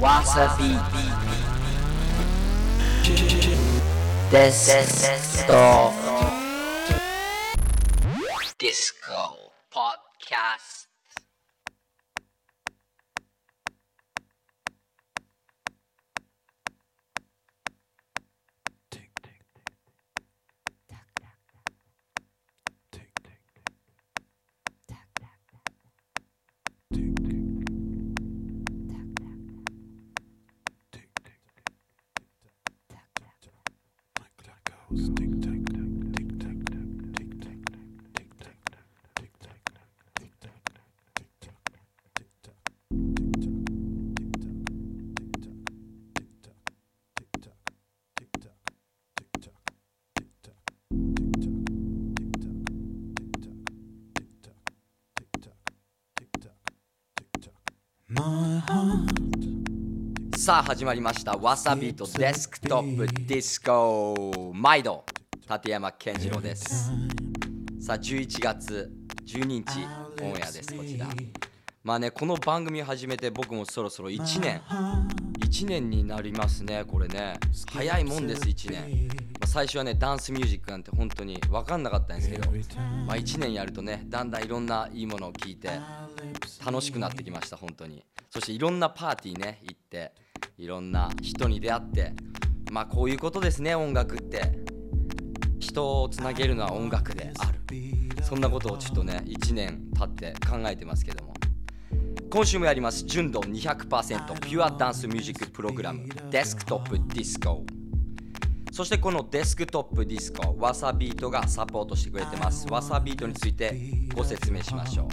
わさびさあ始まりましたわさびとデスクトップディスコ毎度立山健次郎です。さあ11月12日オンエアですこちら。まあねこの番組を始めて僕もそろそろ1年1年になりますねこれね。早いもんです1年、ま、最初はねダンスミュージックなんて本当に分かんなかったんですけど、まあ、1年やるとねだんだんいろんないいものを聞いて楽しくなってきました本当に。そしていろんなパーティーね行っていろんな人に出会ってまあこういうことですね音楽って。人をつなげるのは音楽である。そんなことをちょっとね1年経って考えてますけども。今週もやります純度200%ピュアダンスミュージックプログラムデスクトップディスコ。そしてこのデスクトップディスコわさビートがサポートしてくれてます。わさビートについてご説明しましょ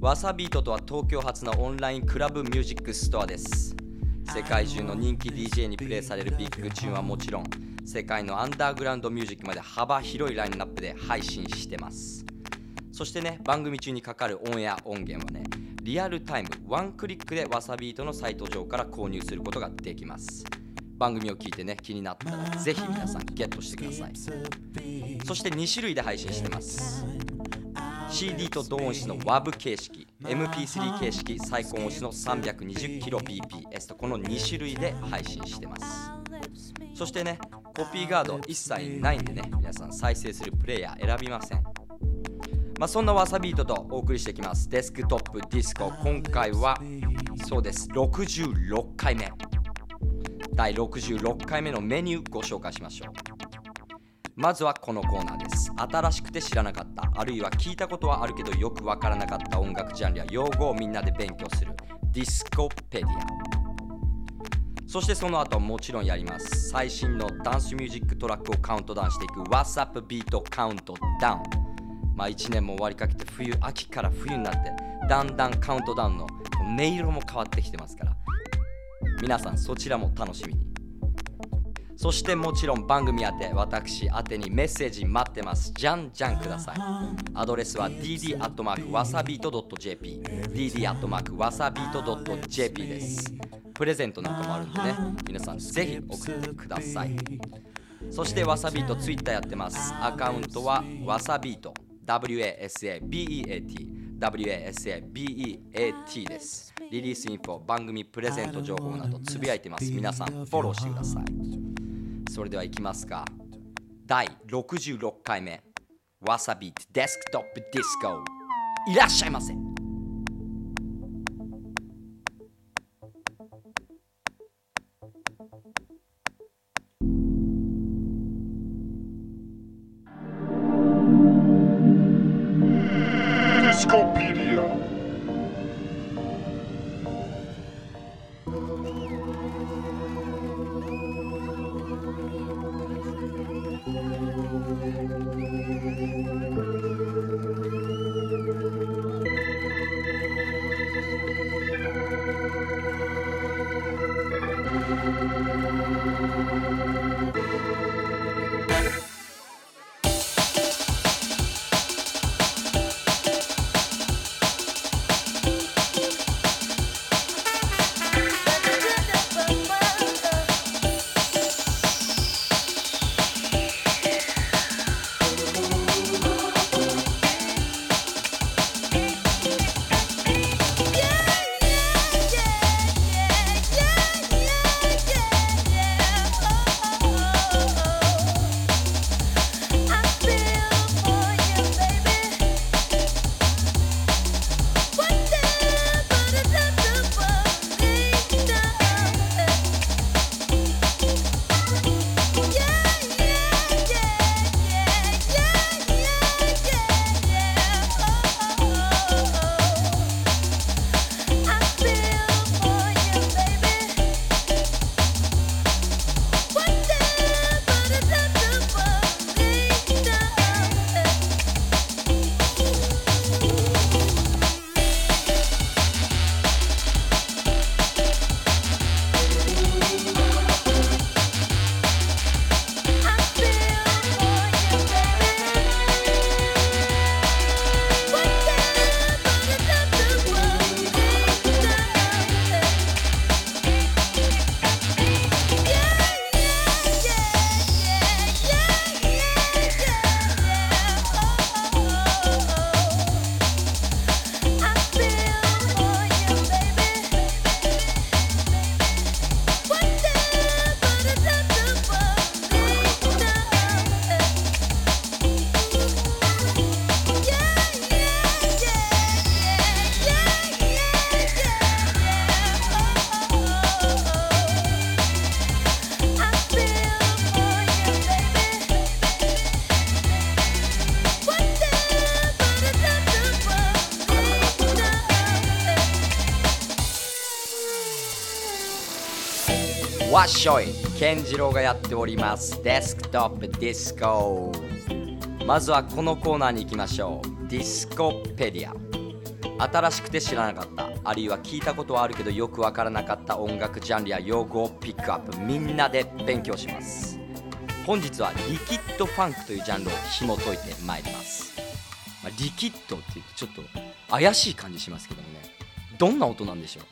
う。わさビートとは東京発のオンラインクラブミュージックストアです。世界中の人気 DJ にプレイされるビッグチューンはもちろん世界のアンダーグラウンドミュージックまで幅広いラインナップで配信してます。そしてね番組中にかかるオンエア音源はねリアルタイムワンクリックでわさビートのサイト上から購入することができます。番組を聞いてね気になったらぜひ皆さんゲットしてください。そして2種類で配信してます。CD と同音質の WAV 形式 MP3 形式最高音質の 320kbps とこの2種類で配信してます。そしてねコピーガード一切ないんでね皆さん再生するプレイヤー選びません。まあ、そんなわさビートとお送りしていきます。デスクトップディスコ。今回はそうです。66回目。第66回目のメニューご紹介しましょう。まずはこのコーナーです。新しくて知らなかった。あるいは聞いたことはあるけどよくわからなかった音楽ジャンルや用語をみんなで勉強する。ディスコペディア。そしてその後もちろんやります。最新のダンスミュージックトラックをカウントダウンしていく。WhatsApp ビートカウントダウン。まあ1年も終わりかけて冬秋から冬になってだんだんカウントダウンの音色も変わってきてますから。皆さんそちらも楽しみに。そしてもちろん番組宛て私宛てにメッセージ待ってます。じゃんじゃんください。アドレスは dd.wasabeat.jp dd.wasabeat.jp です。プレゼントなんかもあるんでね。皆さんぜひ送ってください。そしてわさビートツイッターやってます。アカウントはわさビート WASABEAT WASABEAT です。リリースインフォ番組プレゼント情報などつぶやいてます。皆さんフォローしてください。それではいきますか。第66回目。わさびデスクトップディスコいらっしゃいませ。っしょい健次郎がやっております。デスクトップディスコまずはこのコーナーに行きましょう。ディスコペディア新しくて知らなかった。あるいは聞いたことはあるけどよくわからなかった。音楽ジャンルや用語をピックアップ。みんなで勉強します。本日はリキッドファンクというジャンルを紐解いてまいります、まあ、リキッドっていうとちょっと怪しい感じしますけどもね。どんな音なんでしょう？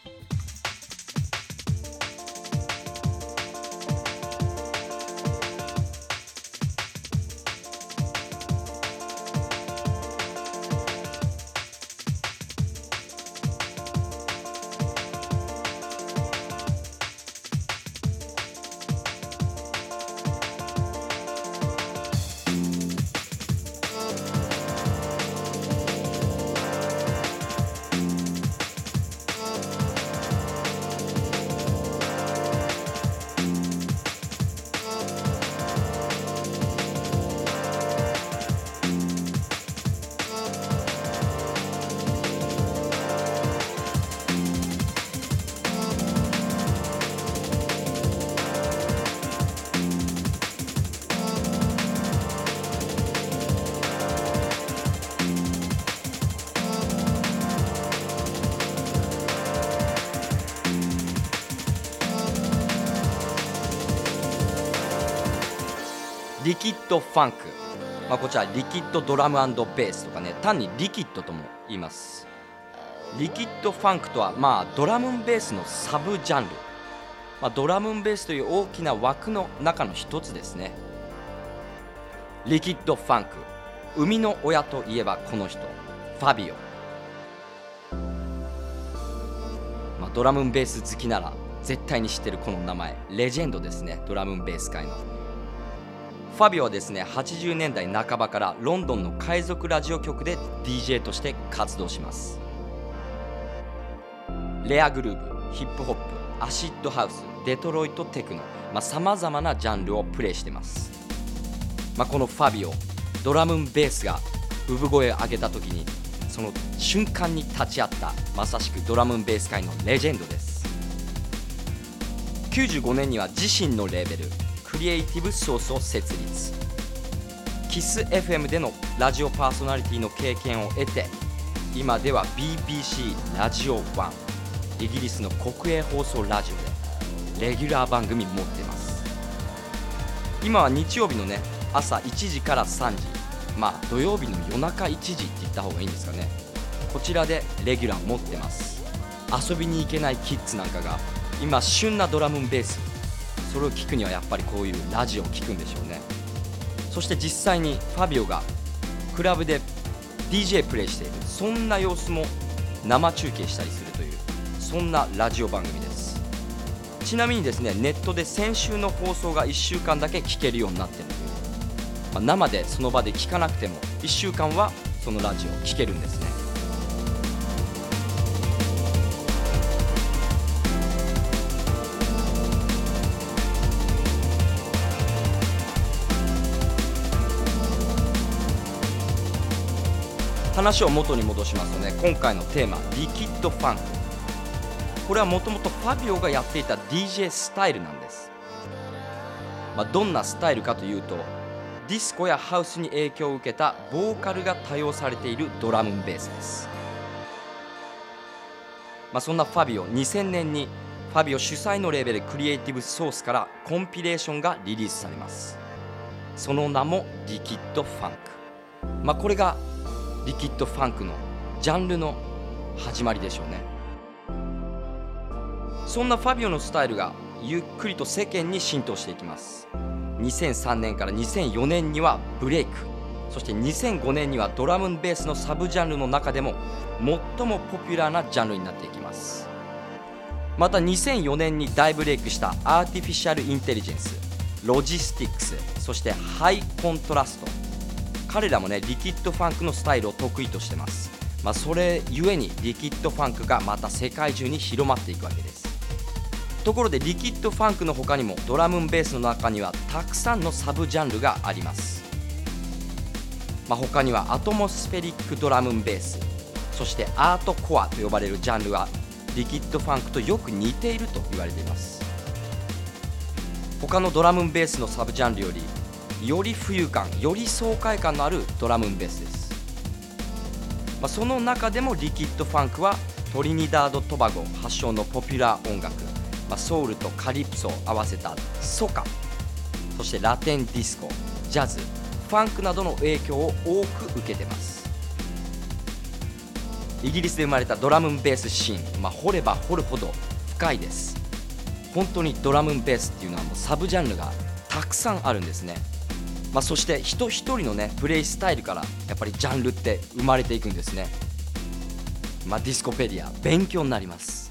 リキッドファンク、まあ、こちらリキッドドラムベースとかね。単にリキッドとも言います。リキッドファンクとはまあドラムベースのサブジャンル、まあ、ドラムベースという大きな枠の中の一つですね。リキッドファンク。生みの親といえばこの人。ファビオ、まあ、ドラムベース好きなら絶対に知ってるこの名前。レジェンドですね。ドラムベース界の。ファビオはですね80年代半ばからロンドンの海賊ラジオ局で DJ として活動します。レアグルーブヒップホップアシッドハウスデトロイトテクノさまざ、まなジャンルをプレイしてます、まあ、このファビオドラムンベースが産声を上げた時にその瞬間に立ち会ったまさしくドラムンベース界のレジェンドです。95年には自身のレーベルクリエイティブソースを設立。キス FM でのラジオパーソナリティの経験を得て今では BBC ラジオ1イギリスの国営放送ラジオでレギュラー番組持ってます。今は日曜日のね朝1時から3時まあ土曜日の夜中1時って言った方がいいんですかね。こちらでレギュラー持ってます。遊びに行けないキッズなんかが今旬なドラムベースそれを聞くにはやっぱりこういうラジオを聞くんでしょうね。そして実際にファビオがクラブで DJ プレイしているそんな様子も生中継したりするというそんなラジオ番組です。ちなみにですねネットで先週の放送が1週間だけ聞けるようになってるので、まあ、生でその場で聞かなくても1週間はそのラジオを聞けるんですね。話を元に戻しますとね今回のテーマリキッドファン。クこれはもともとファビオがやっていた DJ スタイルなんです、まあ、どんなスタイルかというとディスコやハウスに影響を受けたボーカルが多用されているドラムベースです、まあ、そんなファビオ2000年にファビオ主催のレーベルクリエイティブソースからコンピレーションがリリースされます。その名もリキッドファンク、まあ、これがリキッドファンクのジャンルの始まりでしょうね。そんなファビオのスタイルがゆっくりと世間に浸透していきます。2003年から2004年にはブレイク。そして2005年にはドラムベースのサブジャンルの中でも最もポピュラーなジャンルになっていきます。また2004年に大ブレイクした Artificial Intelligence Logistics そして High Contrast。彼らもねリキッドファンクのスタイルを得意としてます、まあ、それゆえにリキッドファンクがまた世界中に広まっていくわけです。ところでリキッドファンクの他にもドラムンベースの中にはたくさんのサブジャンルがあります、まあ、他にはアトモスフェリックドラムンベースそしてアートコアと呼ばれるジャンルはリキッドファンクとよく似ていると言われています。他のドラムンベースのサブジャンルよりより浮遊感より爽快感のあるドラムンベースです、まあ、その中でもリキッドファンクはトリニダード・トバゴ発祥のポピュラー音楽、まあ、ソウルとカリプソを合わせたソカそしてラテンディスコジャズファンクなどの影響を多く受けてます。イギリスで生まれたドラムンベースシーン、まあ、掘れば掘るほど深いです。本当にドラムンベースっていうのはもうサブジャンルがたくさんあるんですね、まあ、そして一人一人のねプレイスタイルからやっぱりジャンルって生まれていくんですね。まあ、ディスコペディア勉強になります。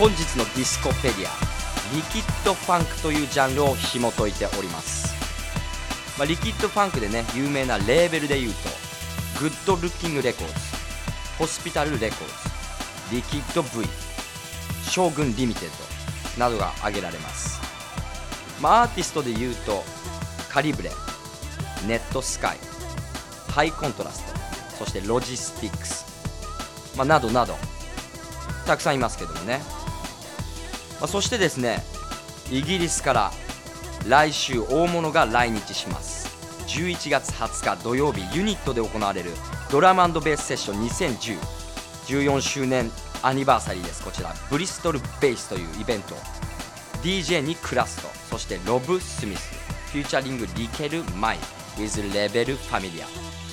本日のディスコペディアリキッドファンクというジャンルを紐解いております、まあ、リキッドファンクでね有名なレーベルで言うとグッドルッキングレコーズホスピタルレコーズリキッド V 将軍リミテッドなどが挙げられます、まあ、アーティストで言うとカリブレ Netsky High Contrast そして Logistics、まあ、などなどたくさんいますけどもね、まあ、そしてですねイギリスから来週大物が来日します。11月20日土曜日ユニットで行われるドラムベースセッション201014周年アニバーサリーです。こちらブリストルベースというイベント。DJ にクラストそしてロブ・スミス。フューチャリングリケル・マイ。with レベル・ファミリア、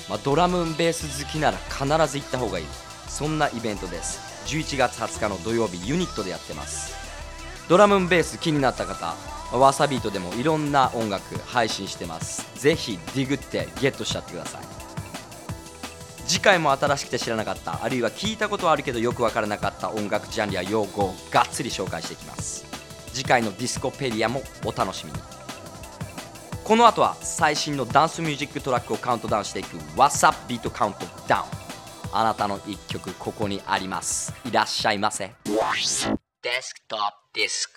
まあ、ドラムベース好きなら必ず行った方がいい。そんなイベントです。11月20日の土曜日ユニットでやってます。ドラムベース気になった方 WASABEAT でもいろんな音楽配信してます。ぜひディグってゲットしちゃってください。次回も新しくて知らなかったあるいは聞いたことはあるけどよくわからなかった音楽ジャンルや用語をがっつり紹介していきます。次回のディスコペディアもお楽しみに。この後は最新のダンスミュージックトラックをカウントダウンしていく WASABEAT Countdown あなたの一曲ここにあります。いらっしゃいませ。デス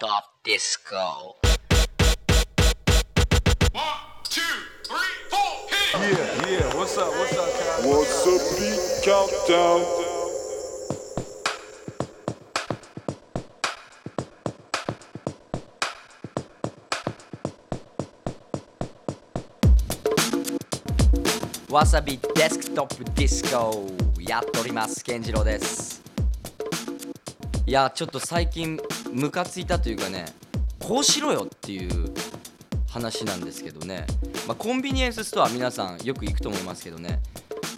クトップディスコ Desktop Disco Yeah, yeah. What's up? What's up, Kyle? What's up, Pete? Countdown. わさびデスクトップディスコやっております健次郎ですいやちょっと最近ムカついたというかねこうしろよっていう話なんですけどね、まあ、コンビニエンスストア皆さんよく行くと思いますけどね。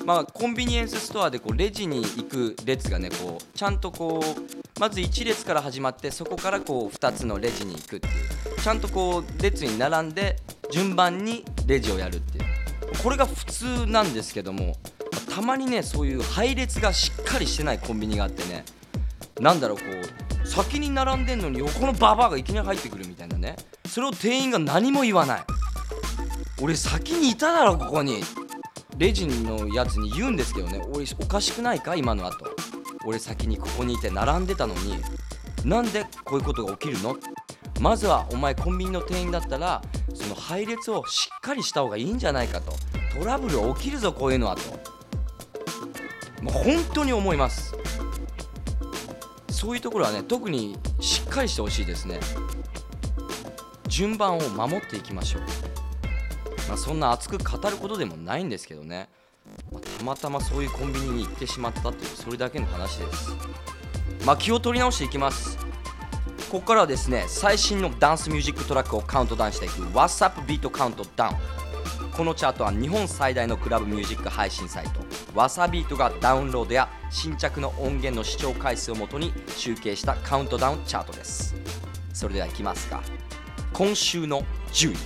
まあ、コンビニエンスストアでこうレジに行く列がねこうちゃんとこうまず1列から始まってそこからこう2つのレジに行くっていうちゃんとこう列に並んで順番にレジをやるっていう。これが普通なんですけどもたまにねそういう配列がしっかりしてないコンビニがあってねなんだろうこう先に並んでんのに横のババアがいきなり入ってくるみたいなね。それを店員が何も言わない。俺先にいただろここに。レジのやつに言うんですけどね。俺おかしくないか今の後。俺先にここにいて並んでたのに。なんでこういうことが起きるの？まずはお前コンビニの店員だったらその配列をしっかりした方がいいんじゃないかと。トラブル起きるぞこういうのはと。もう本当に思います。そういうところはね特にしっかりしてほしいですね。順番を守っていきましょう、まあ、そんな熱く語ることでもないんですけどね、まあたまたまそういうコンビニに行ってしまったっていうそれだけの話です。まあ気を取り直していきます。ここからはですね最新のダンスミュージックトラックをカウントダウンしていく。What's Up Beat Count Down このチャートは日本最大のクラブミュージック配信サイト。わさビートがダウンロードや新着の音源の視聴回数をもとに集計したカウントダウンチャートです。それではいきますか今週の10位。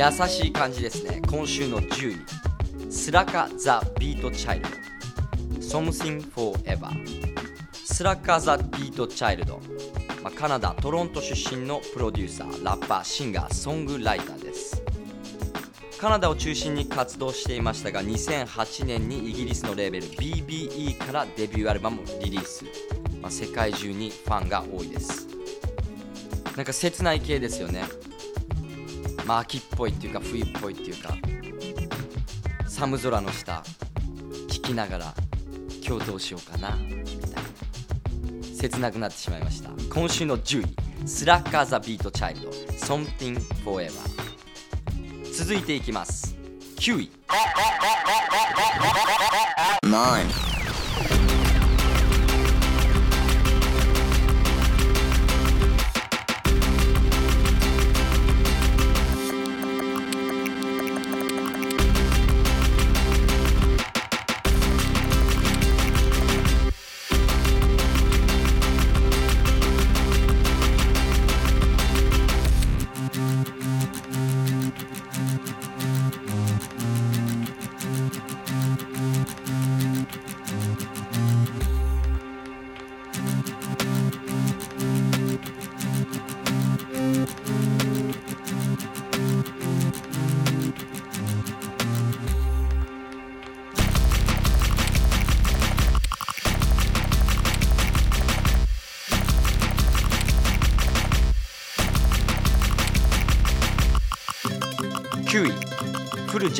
優しい感じですね。今週の10位。スラカ・ザ・ビート・チャイルド Something Forever スラカ・ザ・ビート・チャイルド、ま、カナダ・トロント出身のプロデューサーラッパーシンガーソングライターです。カナダを中心に活動していましたが2008年にイギリスのレーベル BBE からデビューアルバムをリリース、まあ、世界中にファンが多いです。なんか切ない系ですよね。まあ秋っぽいっていうか冬っぽいっていうか寒空の下聞きながら今日どうしようかなみたいな。切なくなってしまいました。今週の10位スラッカーザビートチャイルド Something Forever 続いていきます。9位。9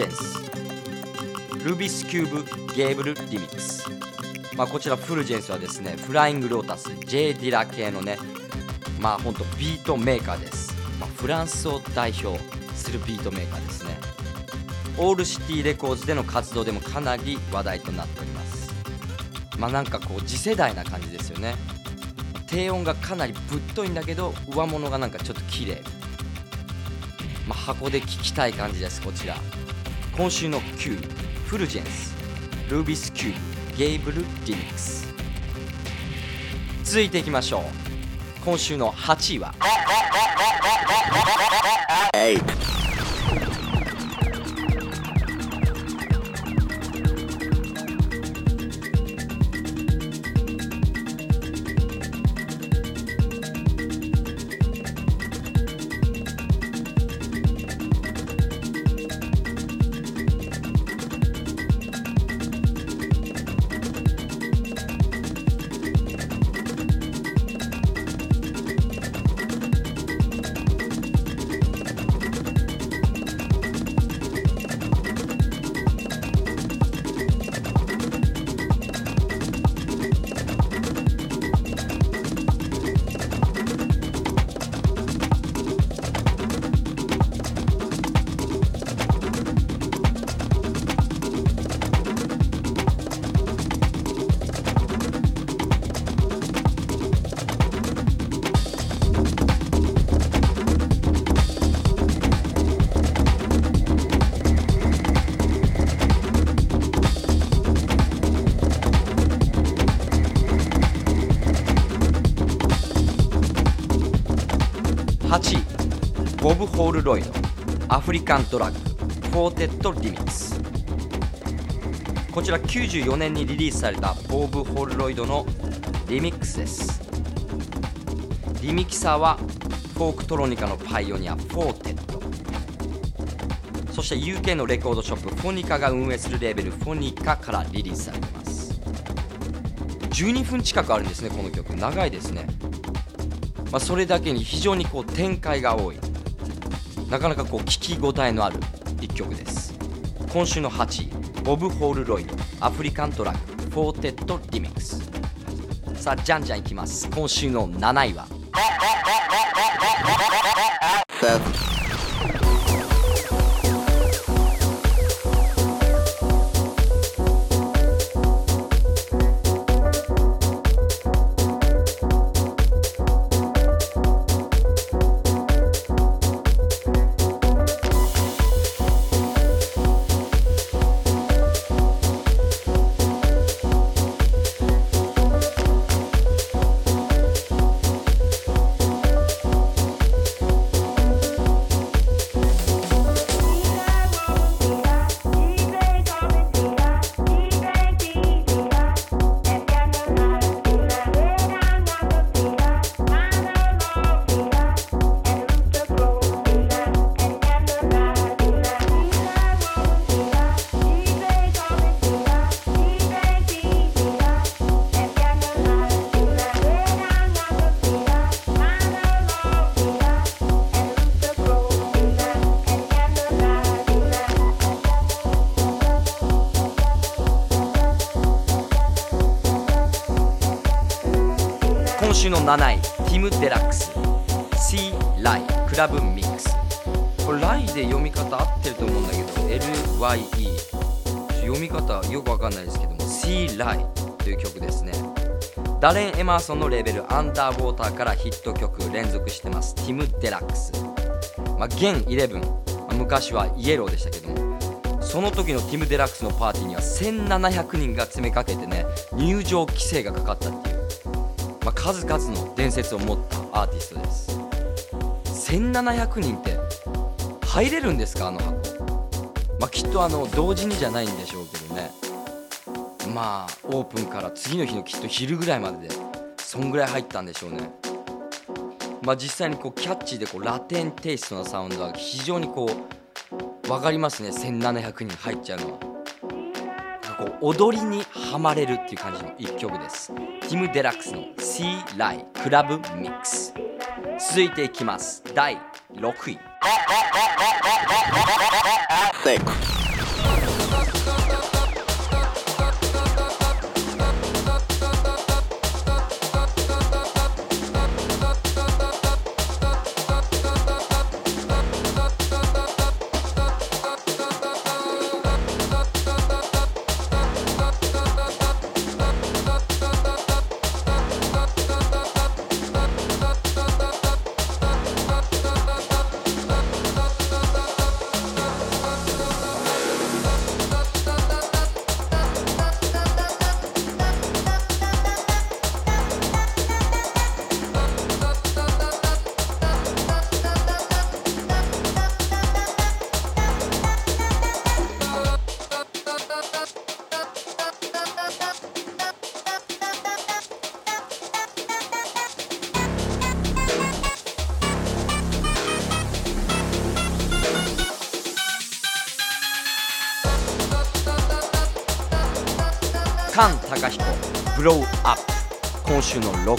フルジェンスルビスキューブゲーブルリミックスまあこちらフルジェンスはですねフライングロータス J ディラ系のねまあほんとビートメーカーです、まあ、フランスを代表するビートメーカーですね。オールシティレコーズでの活動でもかなり話題となっております。まあなんかこう次世代な感じですよね。低音がかなりぶっといんだけど上物がなんかちょっと綺麗。まあ箱で聴きたい感じですこちら。今週の9位フルジェンスルービスキューブゲイブルディミックス。続いていきましょう。今週の8位は。8位ボブ・ホールロイド African Drug Four Tet Remix。こちら94年にリリースされたボブ・ホールロイドのリミックスです。リミキサーはフォークトロニカのパイオニアフォーテッド。そして UK のレコードショップ Phonica が運営するレーベル Phonica からリリースされています。12分近くあるんですねこの曲。長いですね。まあ、それだけに非常にこう展開が多い。なかなかこう聞き応えのある一曲です。今週の8位ボブ・ホール・ロイド African Drug Four Tet Remix さあじゃんじゃんいきます。今週の7位は。7位ティム・デラックス C ライ Club Mix。これライで読み方合ってると思うんだけど LYE 読み方よくわかんないですけども C ライという曲ですね。ダレン・エマーソンのレーベル Underwater からヒット曲連続してます。ティム・デラックス。まあ現11、まあ昔はイエローでしたけども。その時のティム・デラックスのパーティーには1700人が詰めかけてね入場規制がかかったって、数々の伝説を持ったアーティストです。1700人って入れるんですか？あの箱。まあきっとあの同時にじゃないんでしょうけどね。まあオープンから次の日のきっと昼ぐらいまででそんぐらい入ったんでしょうね。まあ実際にこうキャッチーでこうラテンテイストなサウンドは非常にこう分かりますね。1700人入っちゃうのは。こう踊りにはまれるっていう感じの一曲です。ティム・デラックスのシーライクラブミックス続いていきます。第6位。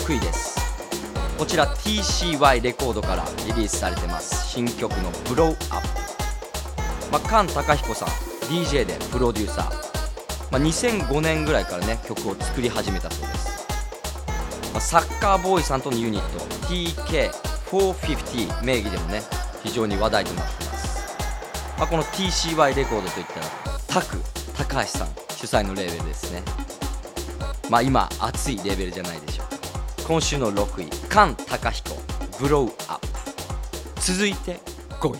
6位です。こちら TCY レコードからリリースされてます。新曲のブローアップ、まあ、菅貴彦さん DJ でプロデューサー、まあ、2005年ぐらいからね曲を作り始めたそうです、まあ、サッカーボーイさんとのユニット TK450 名義でもね非常に話題となっています、まあ、この TCY レコードといったらタク高橋さん主催のレーベルですね。まあ今熱いレベルじゃないでしょうか今週の6位菅貴彦ブローアップ。続いて5位。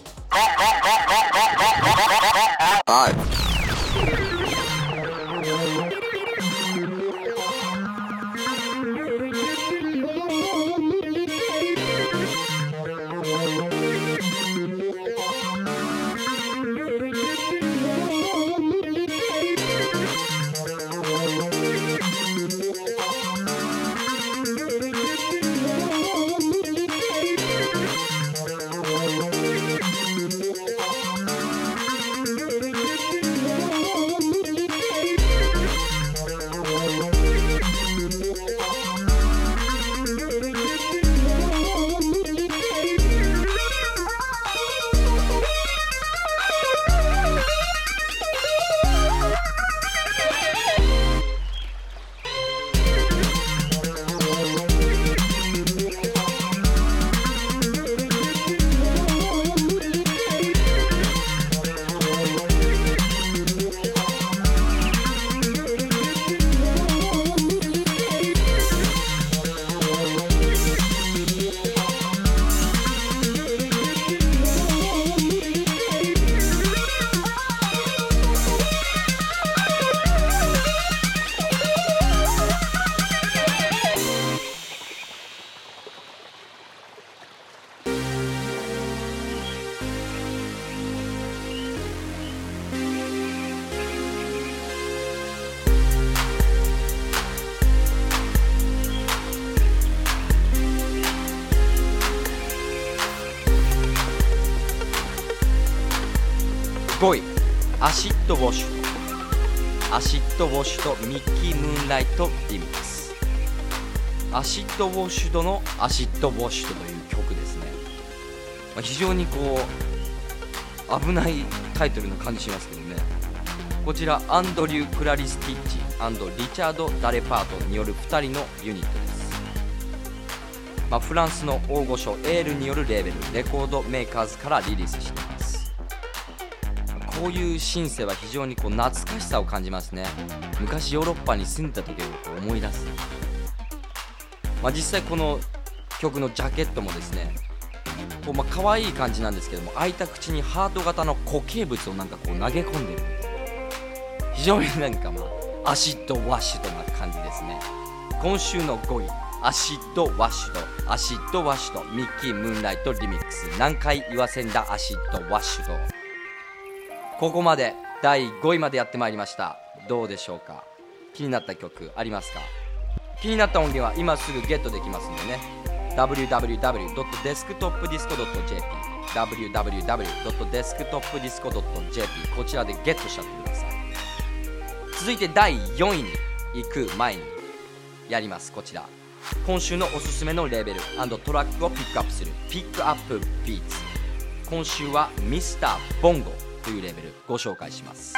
ォッシュド Mickey Moonlight Remix Acid Washed の Acid Washed という曲ですね、まあ、非常にこう危ないタイトルの感じしますけどね。こちらアンドリュー・クラリスティッチリチャード・ダレパートによる2人のユニットです、まあ、フランスの大御所 Air によるレーベル Record Makers からリリースしてこういうシンセは非常にこう懐かしさを感じますね。昔ヨーロッパに住んでた時を思い出す、まあ、実際この曲のジャケットもですねこうまあ可愛い感じなんですけども開いた口にハート型の固形物をなんかこう投げ込んでる。非常になんかまあ Acid Washed な感じですね。今週の5位 Acid Washed Acid Washed Mickey Moonlight Remix。何回言わせんだ Acid Washed。ここまで第5位までやってまいりました。どうでしょうか？気になった曲ありますか？気になった音源は今すぐゲットできますんでね。www.desktopdisco.jp www.desktopdisco.jp こちらでゲットしちゃってください。続いて第4位に行く前にやります。こちら。今週のおすすめのレベルトラックをピックアップするピックアップビーツ。今週はミスターボンゴ。というレベルご紹介します。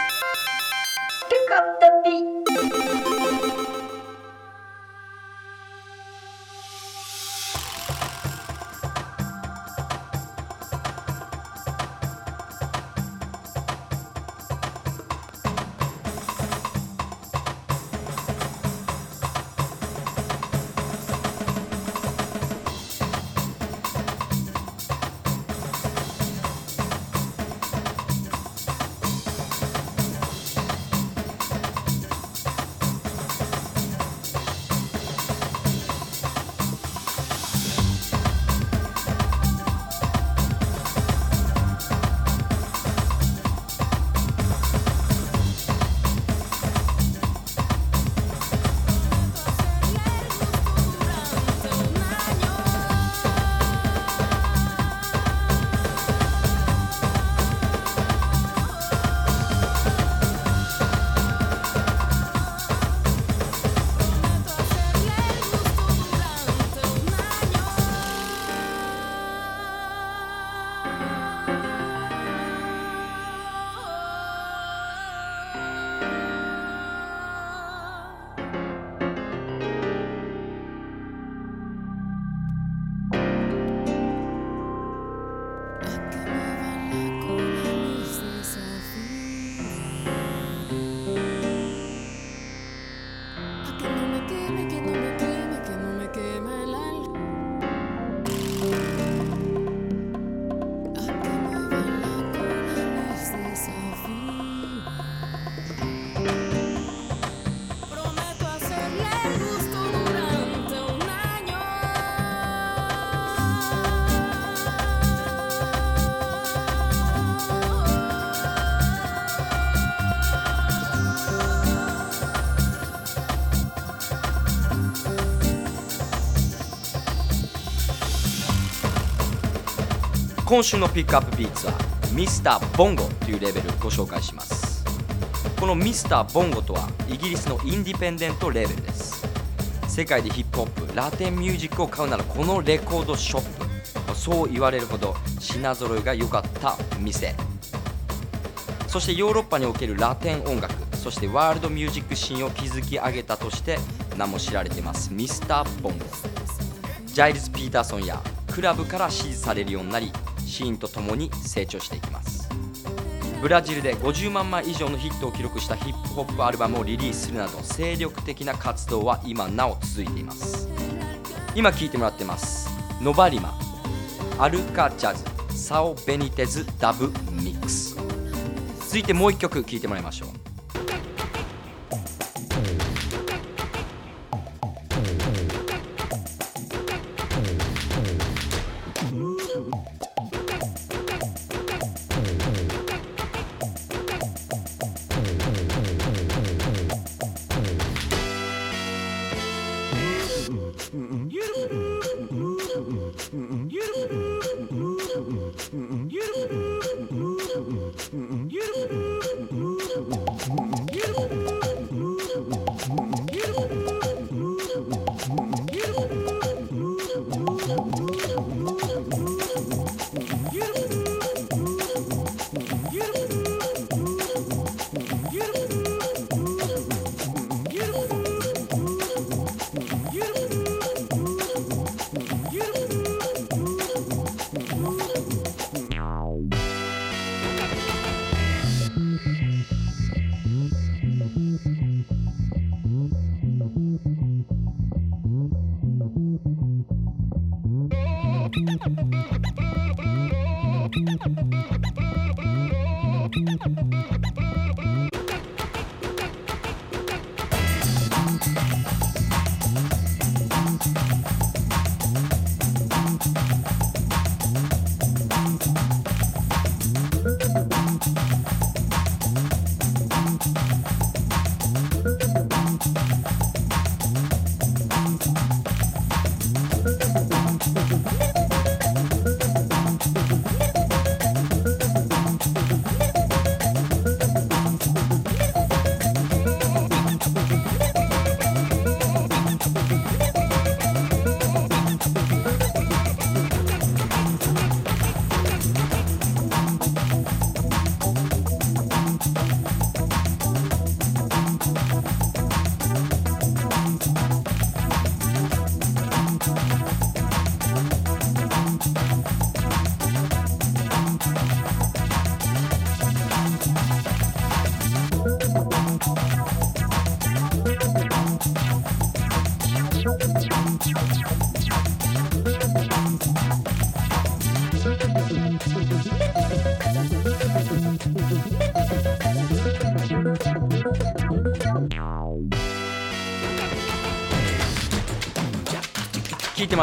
今週のピックアップビーツはミスターボンゴというレベルをご紹介します。このミスターボンゴとはイギリスのインディペンデントレベルです。世界でヒップホップラテンミュージックを買うならこのレコードショップ。そう言われるほど品揃いが良かった店。そしてヨーロッパにおけるラテン音楽そしてワールドミュージックシーンを築き上げたとして名も知られていますミスターボンゴ。ジャイルズ・ピーターソンやクラブから支持されるようになりシーンとともに成長していきます。ブラジルで50万枚以上のヒットを記録したヒップホップアルバムをリリースするなど精力的な活動は今なお続いています。今聴いてもらってます。ノバリマアルカジャズサオ・ベニテズダブミックス。続いてもう一曲聴いてもらいましょう。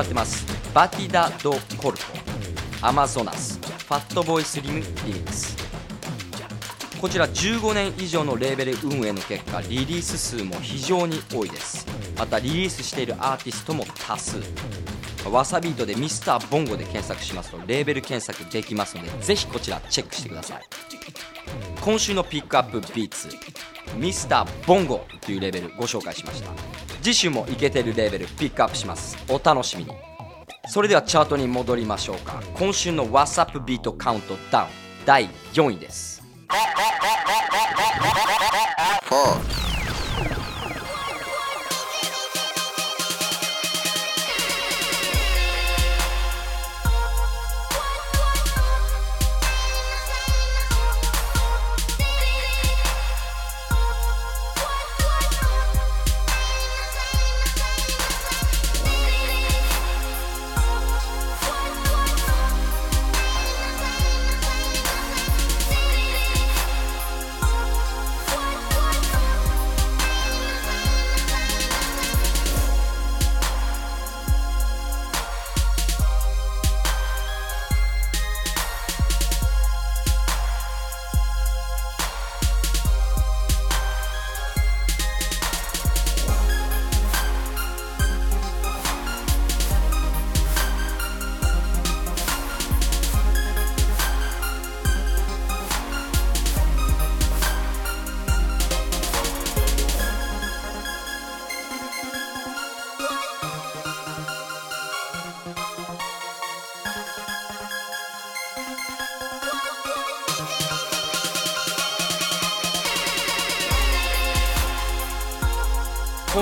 聞いてもらってます。バティダ・ド・コルトアマゾナス。ファットボーイスリムリリックス。こちら15年以上のレーベル運営の結果リリース数も非常に多いです。またリリースしているアーティストも多数。わさビートでミスターボンゴで検索しますとレーベル検索できますのでぜひこちらチェックしてください。今週のピックアップビーツミスターボンゴというレベルご紹介しました。次週もイケてるレベルピックアップします。お楽しみに。それではチャートに戻りましょうか。今週の WhatsApp ビートカウントダウン第4位です。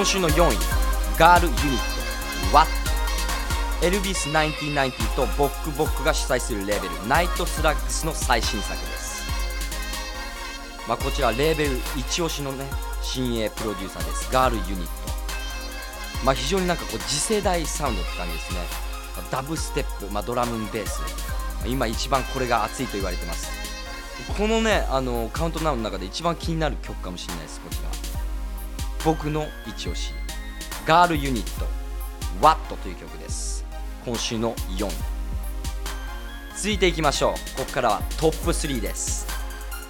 週の4位ガールユニット WAT エルビス1990とボックボックが主催するレーベルナイトスラッグスの最新作です、まあ、こちらレーベル一押しのね新鋭プロデューサーです。ガールユニット、まあ、非常になんかこう次世代サウンドって感じですね。ダブステップ、まあ、ドラムベース。今一番これが熱いと言われてます。このねあのカウントダウンの中で一番気になる曲かもしれないです。僕の一押しガールユニット WAT という曲です。今週の4位続いていきましょう。ここからはトップ3です。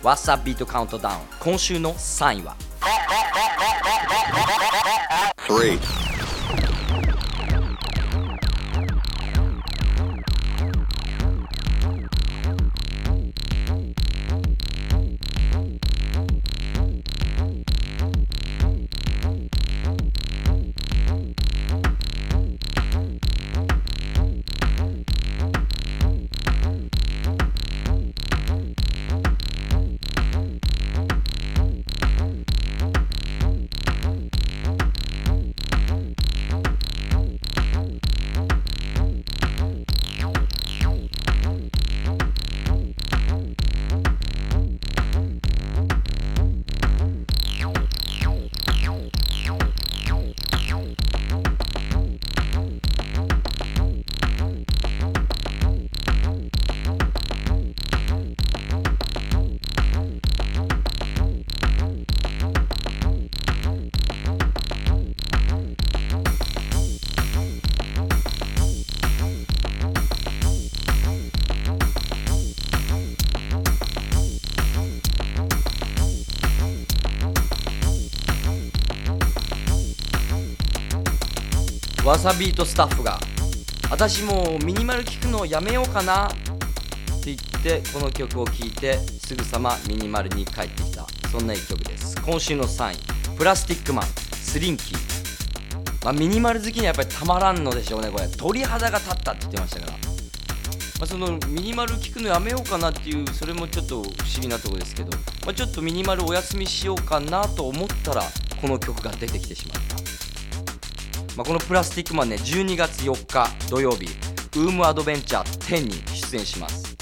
What's Up Beat Countdown 今週の3位は。3わさビートスタッフが私もうミニマル聞くのやめようかなって言ってこの曲を聴いてすぐさまミニマルに帰ってきた。そんな一曲です。今週の3位プラスティックマン。スリンキー、まあ、ミニマル好きにはやっぱりたまらんのでしょうねこれ。鳥肌が立ったって言ってましたから、まあ、そのミニマル聞くのやめようかなっていうそれもちょっと不思議なところですけど、まあ、ちょっとミニマルお休みしようかなと思ったらこの曲が出てきてしまった。まあ、このプラスティックマンね12月4日土曜日ウームアドベンチャー10に出演します。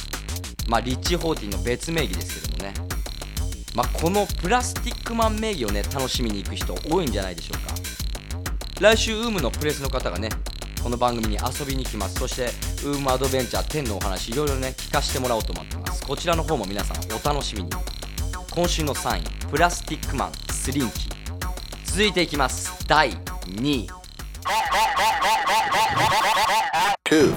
まあリッチ・ホーティの別名義ですけどもね。まあこのプラスティックマン名義をね楽しみに行く人多いんじゃないでしょうか。来週ウームのプレスの方がねこの番組に遊びに来ます。そしてウームアドベンチャー10のお話いろいろね聞かせてもらおうと思ってます。こちらの方も皆さんお楽しみに。今週の3位プラスティックマンスリンキ続いていきます。第2位。Two.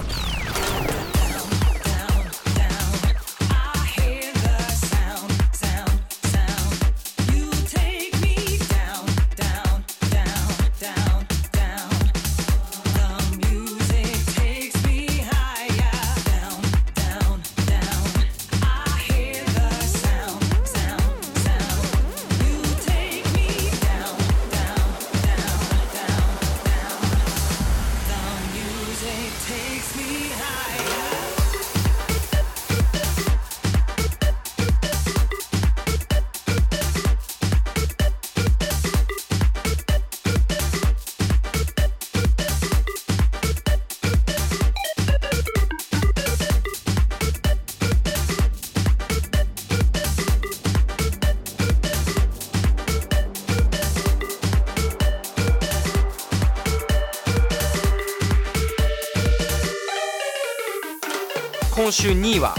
今週2位は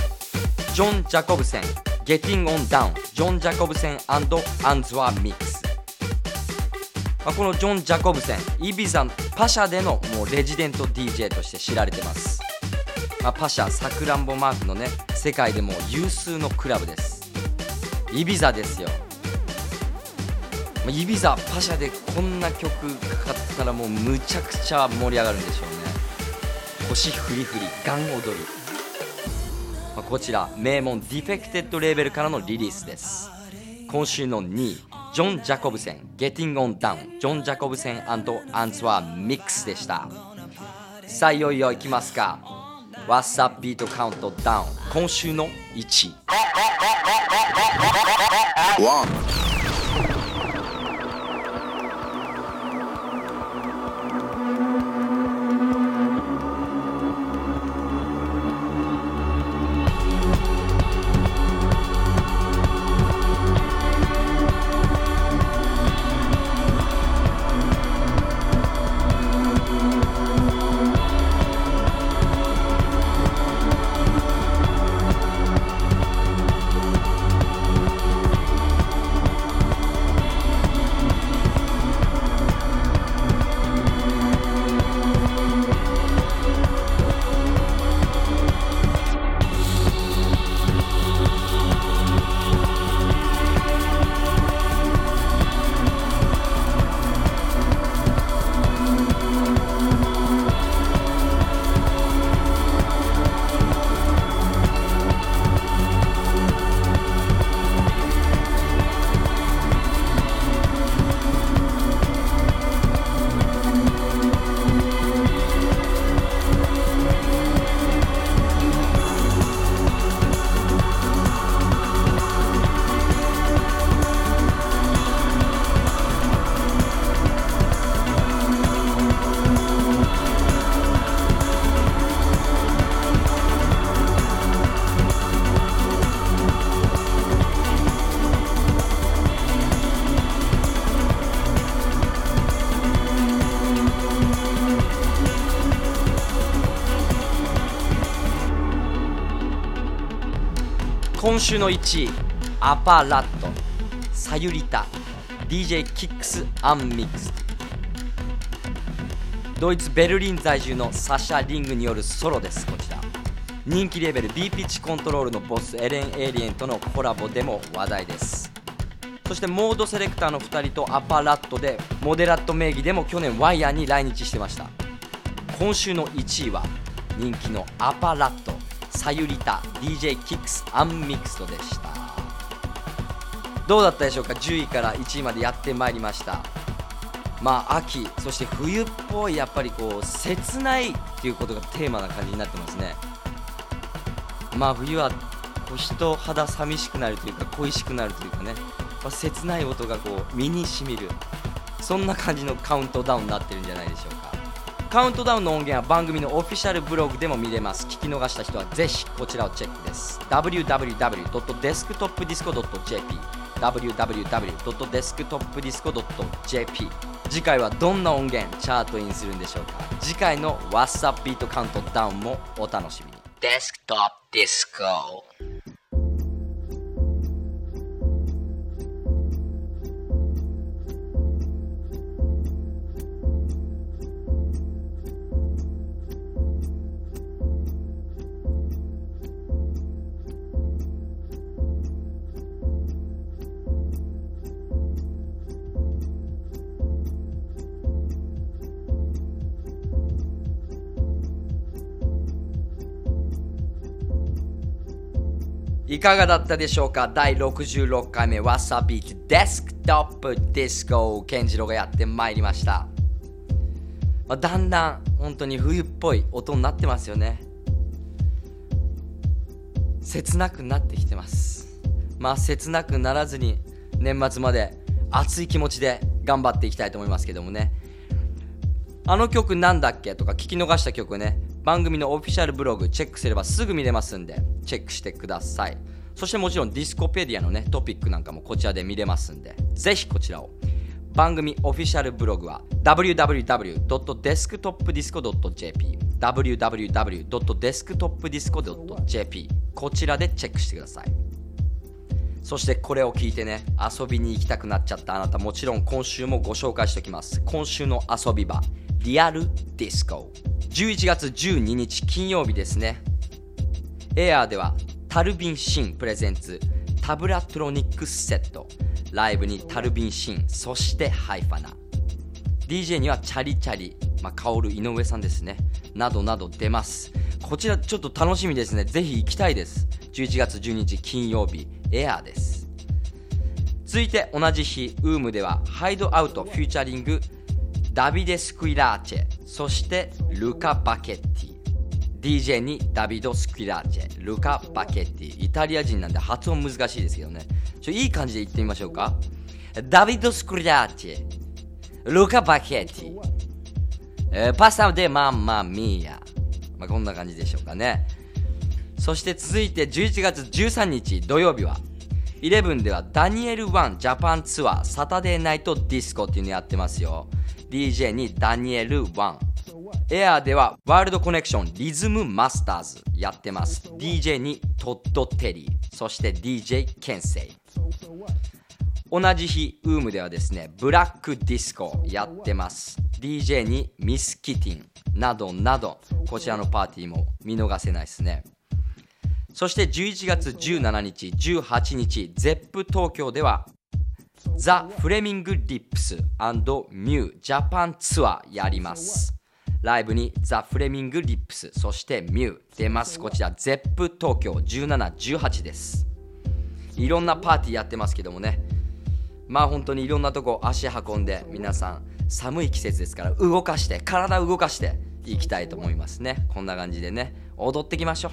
ジョン・ジャコブセン Getting on Down ジョン・ジャコブセンアンズワミックス。まあこのジョン・ジャコブセンイビザパシャでのもうレジデント DJ として知られてます、まあ、パシャさくらんぼマークのね世界でも有数のクラブです。イビザですよ。まあイビザパシャでこんな曲かかったらもうむちゃくちゃ盛り上がるんでしょうね。腰フリフリガン踊る。こちら名門 Defected レーベルからのリリースです。今週の2位ジョン・ジャコブセン Getting on Down ジョン・ジャコブセンアンツワーミックスでした。さあいよいよいきますか。What's Up Beat Count Down 今週の1位。今週の1位アパラット。サユリタ DJ キックスアンミックス。ドイツ・ベルリン在住のサシャ・リングによるソロですこちら。人気レベル B ピッチコントロールのボスエレン・エイリエンとのコラボでも話題です。そしてモードセレクターの2人とアパラットでモデラット名義でも去年ワイヤーに来日してました。今週の1位は人気のアパラット。サユリタ DJ キックスアンミクストでした。どうだったでしょうか？10位から1位までやってまいりました。まあ秋そして冬っぽいやっぱりこう切ないっていうことがテーマな感じになってますね。まあ冬はこう人肌寂しくなるというか恋しくなるというかね、まあ、切ない音がこう身にしみる。そんな感じのカウントダウンになってるんじゃないでしょうか。カウントダウンの音源は番組のオフィシャルブログでも見れます。聞き逃した人はぜひこちらをチェックです。www.desktopdisco.jp www.desktopdisco.jp 次回はどんな音源チャートインするんでしょうか。次回の What's Up Beat カウントダウンもお楽しみに。Desktop Disco いかがだったでしょうか？第66回目わさびデスクトップディスコケンジロがやってまいりました、まあ、だんだん本当に冬っぽい音になってますよね。切なくなってきてます。まあ切なくならずに年末まで熱い気持ちで頑張っていきたいと思いますけどもね。あの曲なんだっけ？とか聞き逃した曲ね番組のオフィシャルブログチェックすればすぐ見れますんでチェックしてください。そしてもちろんディスコペディアのねトピックなんかもこちらで見れますんでぜひこちらを。番組オフィシャルブログは www.desktopdisco.jp www.desktopdisco.jp こちらでチェックしてください。そしてこれを聞いてね遊びに行きたくなっちゃったあなたもちろん今週もご紹介しておきます。今週の遊び場。リアルディスコ。11月12日金曜日ですね。エアーではタルビンシン presents タブラトロニックスセット。ライブにタルビンシンそしてハイファナ。DJ にはチャリチャリ、まあ、カオル井上さんですね。などなど出ます。こちらちょっと楽しみですね。ぜひ行きたいです。11月12日金曜日エアーです。続いて同じ日ウームではハイドアウト featuringダビデ・スクイラーチェそしてルカ・バケッティ DJ にダビド・スクイラーチェルカ・バケッティイタリア人なんで発音難しいですけどね。ちょいい感じで言ってみましょうか。ダビド・スクイラーチェルカ・バケッティ、えーパサデ・マンマ・ミーヤ。まあ、こんな感じでしょうかね。そして続いて11月13日土曜日は11ではダニエル・ワンジャパンツアーサタデーナイトディスコっていうのやってますよ。DJ にダニエル1エアーではワールドコネクションリズムマスターズやってます。DJ にトッド・テリーそして DJ ケンセイ。同じ日ウームではですねブラックディスコやってます。DJ にミス・キティンなどなどこちらのパーティーも見逃せないですね。そして11月17日18日 ZEP 東京ではザ・フレミング・リップスミュージャパンツアーやります。ライブにザ・フレミング・リップスそしてミュー出ます。こちら ZEP 東京1718です。いろんなパーティーやってますけどもね。まあ本当にいろんなとこ足運んで皆さん寒い季節ですから動かして体動かしていきたいと思いますね。こんな感じでね踊ってきましょう。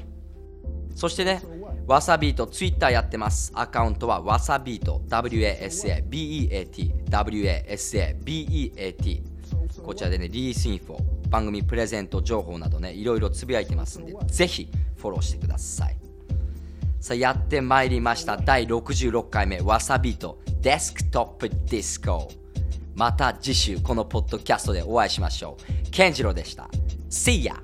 そしてねわさビートツイッターやってます。アカウントはわさビート WASABEAT WASABEAT こちらでねリリースインフォ番組プレゼント情報などねいろいろつぶやいてますんでぜひフォローしてください。さあやってまいりました。第66回目わさビートデスクトップディスコまた次週このポッドキャストでお会いしましょう。ケンジロでした。See ya!